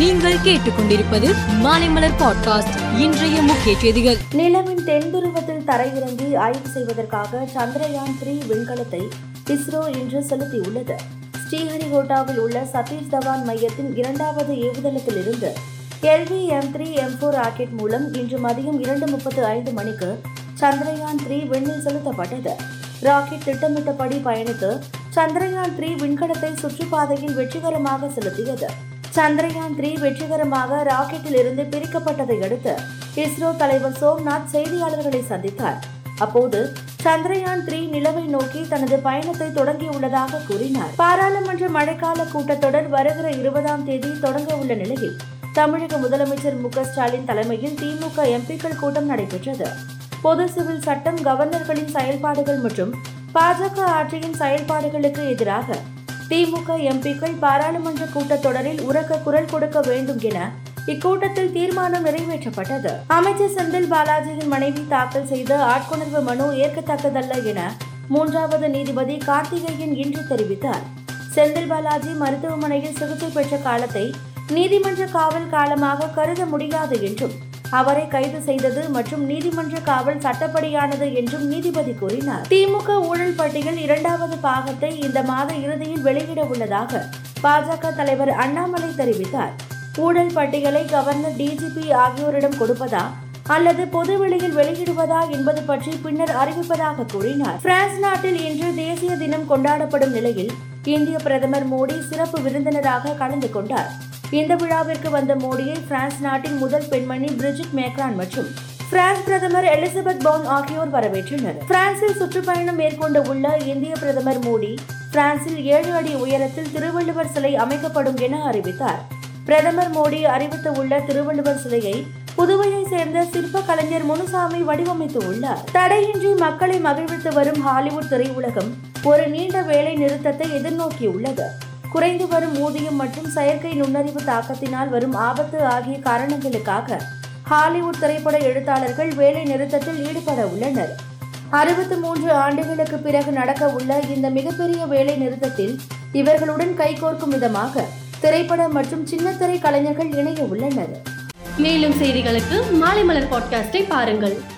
நீங்கள் கேட்டுக்கொண்டிருப்பது மாலைமலர் பாட்காஸ்ட். இன்றைய முக்கிய செய்திகள். நிலவின் தென்துருவத்தில் தரையிறங்கி ஆய்வு செய்வதற்காக சந்திரயான் த்ரீ விண்கலத்தை இஸ்ரோ இன்று செலுத்தியுள்ளது. ஸ்ரீஹரிகோட்டாவில் உள்ள சதீஷ் தவான் மையத்தின் இரண்டாவது ஏவுதளத்திலிருந்து LV M three M four rocket மூலம் இன்று மதியம் இரண்டு முப்பத்து ஐந்து மணிக்கு சந்திரயான் த்ரீ விண்ணில் செலுத்தப்பட்டது. ராக்கெட் திட்டமிட்டபடி பயணித்து சந்திரயான் த்ரீ விண்கலத்தை சுற்றுப்பாதையில் வெற்றிகரமாக செலுத்தியது. சந்திரயான் த்ரீ வெற்றிகரமாக ராக்கெட்டில் இருந்து பிரிக்கப்பட்டதை அடுத்து இஸ்ரோ தலைவர் சோம்நாத் செய்தியாளர்களை சந்தித்தார். அப்போது சந்திரயான் த்ரீ நிலவை நோக்கி தனது பயணத்தை தொடங்கியுள்ளதாக கூறினார். பாராளுமன்ற மழைக்கால கூட்டத்தொடர் வருகிற இருபதாம் தேதி தொடங்க உள்ள நிலையில் தமிழக முதலமைச்சர் மு. ஸ்டாலின் தலைமையில் திமுக எம்பிக்கள் கூட்டம் நடைபெற்றது. பொது சிவில் சட்டம் கவர்னர்களின் செயல்பாடுகள் மற்றும் பாஜக ஆட்சியின் செயல்பாடுகளுக்கு எதிராக திமுக எம்பிக்கள் பாராளுமன்ற கூட்டத்தொடரில் உரக்க குரல் கொடுக்க வேண்டும் என இக்கூட்டத்தில் தீர்மானம் நிறைவேற்றப்பட்டது. அமைச்சர் செந்தில் பாலாஜியின் மனைவி தாக்கல் செய்த ஆட்கொணர்வு மனு ஏற்கத்தக்கதல்ல என மூன்றாவது நீதிபதி கார்த்திகேயன் இன்று தெரிவித்தார். செந்தில் பாலாஜி மருத்துவமனையில் சிகிச்சை பெற்ற காலத்தை நீதிமன்ற காவல் காலமாக கருத முடியாது என்றும் அவரை கைது செய்தது மற்றும் நீதிமன்ற காவல் சட்டப்படியானது என்றும் நீதிபதி கூறினார். திமுக ஊழல் பட்டியல் இரண்டாவது பாகத்தை இந்த மாத இறுதியில் வெளியிட உள்ளதாக பாஜக தலைவர் அண்ணாமலை தெரிவித்தார். ஊழல் பட்டியலை கவர்னர் டிஜிபி ஆகியோரிடம் கொடுப்பதா அல்லது பொது வெளியில் வெளியிடுவதா என்பது பற்றி பின்னர் அறிவிப்பதாக கூறினார். பிரான்ஸ் நாட்டில் இன்று தேசிய தினம் கொண்டாடப்படும் நிலையில் இந்திய பிரதமர் மோடி சிறப்பு விருந்தினராக கலந்து கொண்டார். இந்த விழாவிற்கு வந்த மோடியை பிரான்ஸ் நாட்டின் முதல் பெண்மணி பிரிஜிட் மேக்ரான் மற்றும் பிரான்ஸ் பிரதமர் எலிசபெத் பவுன் ஆகியோர் வரவேற்றனர். பிரான்சில் சுற்றுப்பயணம் மேற்கொண்டு உள்ள இந்திய பிரதமர் மோடி பிரான்சில் ஏழு அடி உயரத்தில் திருவள்ளுவர் சிலை அமைக்கப்படும் என அறிவித்தார். பிரதமர் மோடி அறிவித்துள்ள திருவள்ளுவர் சிலையை புதுவையை சேர்ந்த சிற்ப கலைஞர் முனுசாமி வடிவமைத்து உள்ளார். தடையின்றி மக்களை மகிழ்வித்து வரும் ஹாலிவுட் திரையுலகம் ஒரு நீண்ட வேலை நிறுத்தத்தை எதிர்நோக்கியுள்ளது. குறைந்து வரும் ஊதியம் மற்றும் செயற்கை நுண்ணறிவு தாக்கத்தினால் வரும் ஆபத்து ஆகிய காரணங்களுக்காக ஹாலிவுட் திரைப்பட எழுத்தாளர்கள் வேலை நிறுத்தத்தில் ஈடுபட உள்ளனர். அறுபத்தி மூன்று ஆண்டுகளுக்கு பிறகு நடக்க உள்ள இந்த மிகப்பெரிய வேலை நிறுத்தத்தில் இவர்களுடன் கைகோர்க்கும் விதமாக திரைப்பட மற்றும் சின்னத்திரை கலைஞர்கள் இணைய உள்ளனர். மேலும் செய்திகளுக்கு மாலை மலர் பாட்காஸ்டை பாருங்கள்.